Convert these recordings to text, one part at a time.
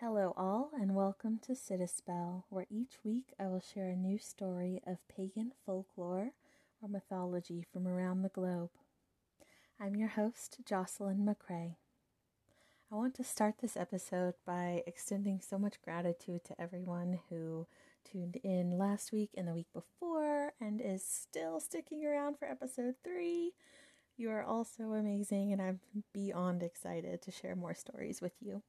Hello, all, and welcome to Sit a Spell, where each week I will share a new story of pagan folklore or mythology from around the globe. I'm your host, Jocelyn McCrae. I want to start this episode by extending so much gratitude to everyone who tuned in last week and the week before and is still sticking around for episode three. You are all so amazing, and I'm beyond excited to share more stories with you.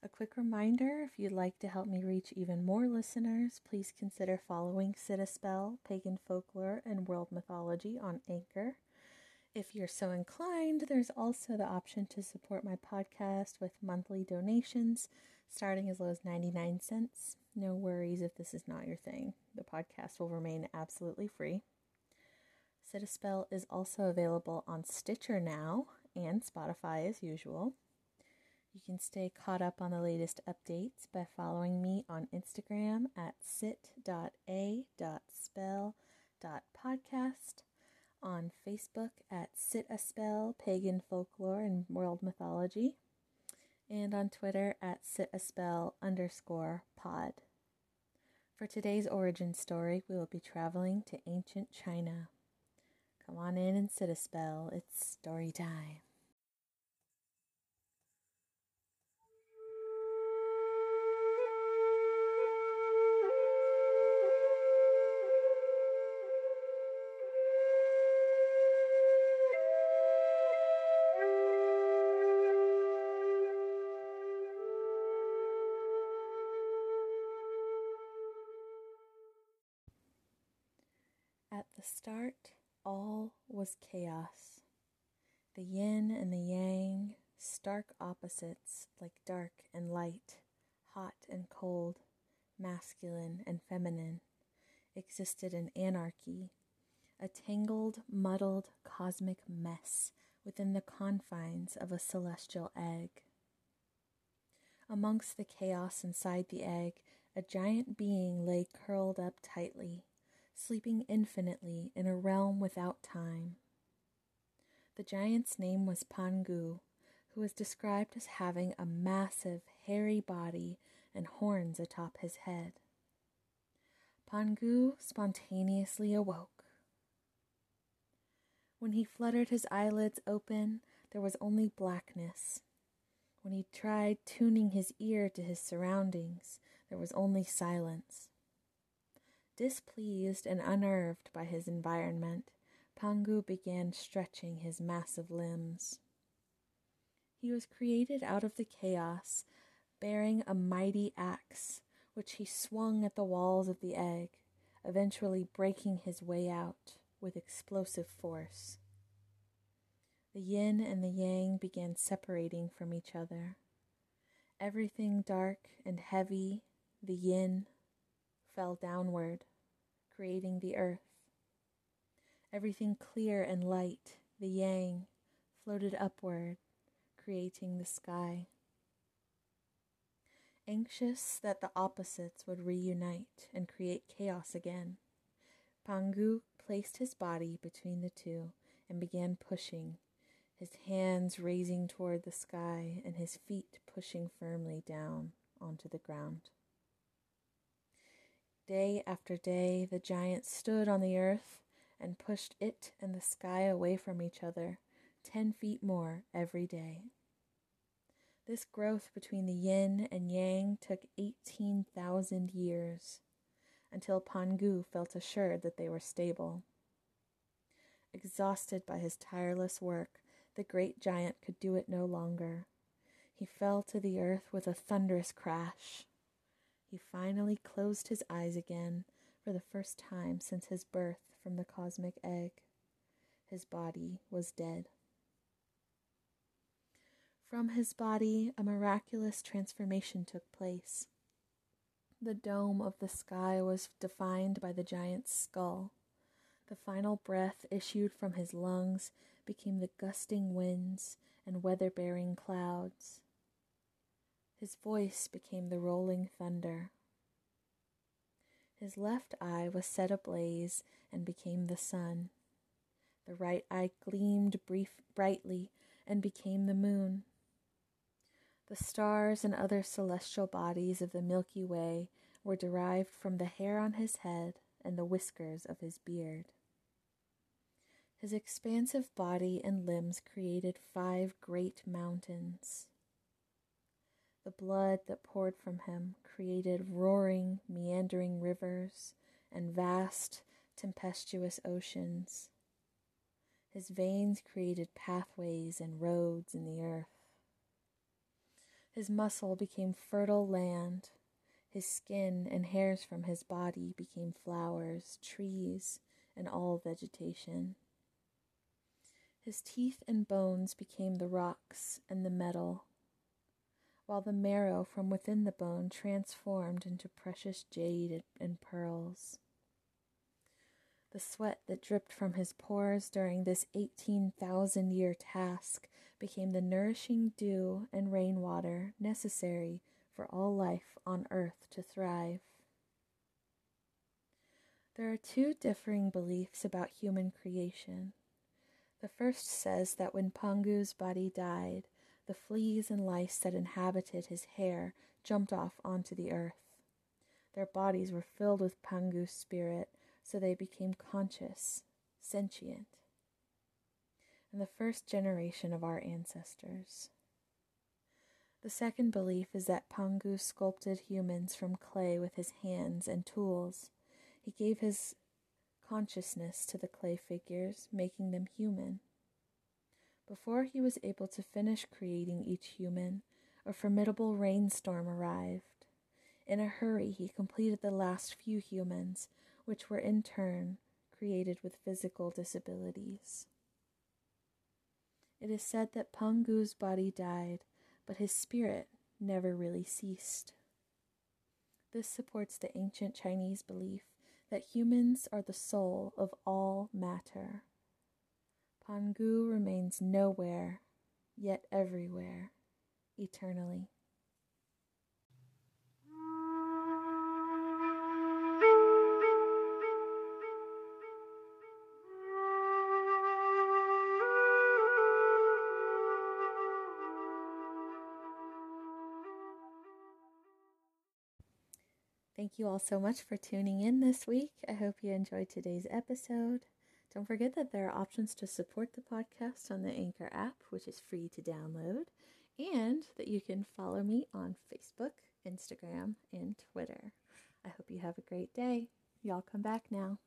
A quick reminder if you'd like to help me reach even more listeners, please consider following Sit a Spell, Pagan Folklore, and World Mythology on Anchor. If you're so inclined, there's also the option to support my podcast with monthly donations starting as low as 99 cents. No worries if this is not your thing. The podcast will remain absolutely free. Sit a Spell is also available on Stitcher now and Spotify as usual. You can stay caught up on the latest updates by following me on Instagram at sit.a.spell.podcast, on Facebook at Sit a Spell Pagan Folklore and World Mythology, and on Twitter at Sit a Spell underscore pod. For today's origin story, we will be traveling to ancient China. Come on in and sit a spell. It's story time. The start, all was chaos. The yin and the yang, stark opposites like dark and light, hot and cold, masculine and feminine, existed in anarchy, a tangled, muddled cosmic mess within the confines of a celestial egg. Amongst the chaos inside the egg, a giant being lay curled up tightly sleeping infinitely in a realm without time. The giant's name was Pangu, who was described as having a massive, hairy body and horns atop his head. Pangu spontaneously awoke. When he fluttered his eyelids open, there was only blackness. When he tried tuning his ear to his surroundings, there was only silence. Displeased and unnerved by his environment, Pangu began stretching his massive limbs. He was created out of the chaos, bearing a mighty axe, which he swung at the walls of the egg, eventually breaking his way out with explosive force. The yin and the yang began separating from each other. Everything dark and heavy, the yin, fell downward, creating the earth. Everything clear and light, the yang, floated upward, creating the sky. Anxious that the opposites would reunite and create chaos again, Pangu placed his body between the two and began pushing, his hands raising toward the sky and his feet pushing firmly down onto the ground. Day after day, the giant stood on the earth and pushed it and the sky away from each other, ten feet more every day. This growth between the yin and yang took 18,000 years until Pangu felt assured that they were stable. Exhausted by his tireless work, the great giant could do it no longer. He fell to the earth with a thunderous crash he finally closed his eyes again for the first time since his birth from the cosmic egg. His body was dead. From his body, a miraculous transformation took place. The dome of the sky was defined by the giant's skull. The final breath issued from his lungs became the gusting winds and weather bearing clouds. His voice became the rolling thunder. His left eye was set ablaze and became the sun. The right eye gleamed brief, brightly and became the moon. The stars and other celestial bodies of the Milky Way were derived from the hair on his head and the whiskers of his beard. His expansive body and limbs created five great mountains. The blood that poured from him created roaring, meandering rivers and vast, tempestuous oceans. His veins created pathways and roads in the earth. His muscle became fertile land. His skin and hairs from his body became flowers, trees, and all vegetation. His teeth and bones became the rocks and the metal, while the marrow from within the bone transformed into precious jade and pearls. The sweat that dripped from his pores during this 18,000 year task became the nourishing dew and rainwater necessary for all life on earth to thrive. There are two differing beliefs about human creation. The first says that when Pangu's body died, the fleas and lice that inhabited his hair jumped off onto the earth. Their bodies were filled with Pangu's spirit so they became conscious, sentient, and the first generation of our ancestors. The second belief is that Pangu sculpted humans from clay with his hands and tools. He gave his consciousness to the clay figures, making them human. Before he was able to finish creating each human, a formidable rainstorm arrived. In a hurry, he completed the last few humans which were in turn created with physical disabilities. It is said that Pangu's body died, but his spirit never really ceased. This supports the ancient Chinese belief that humans are the soul of all matter. Pangu remains nowhere, yet everywhere, eternally. Thank you all so much for tuning in this week. I hope you enjoyed today's episode. Don't forget that there are options to support the podcast on the Anchor app, which is free to download, and that you can follow me on Facebook, Instagram, and Twitter. I hope you have a great day. Y'all come back now.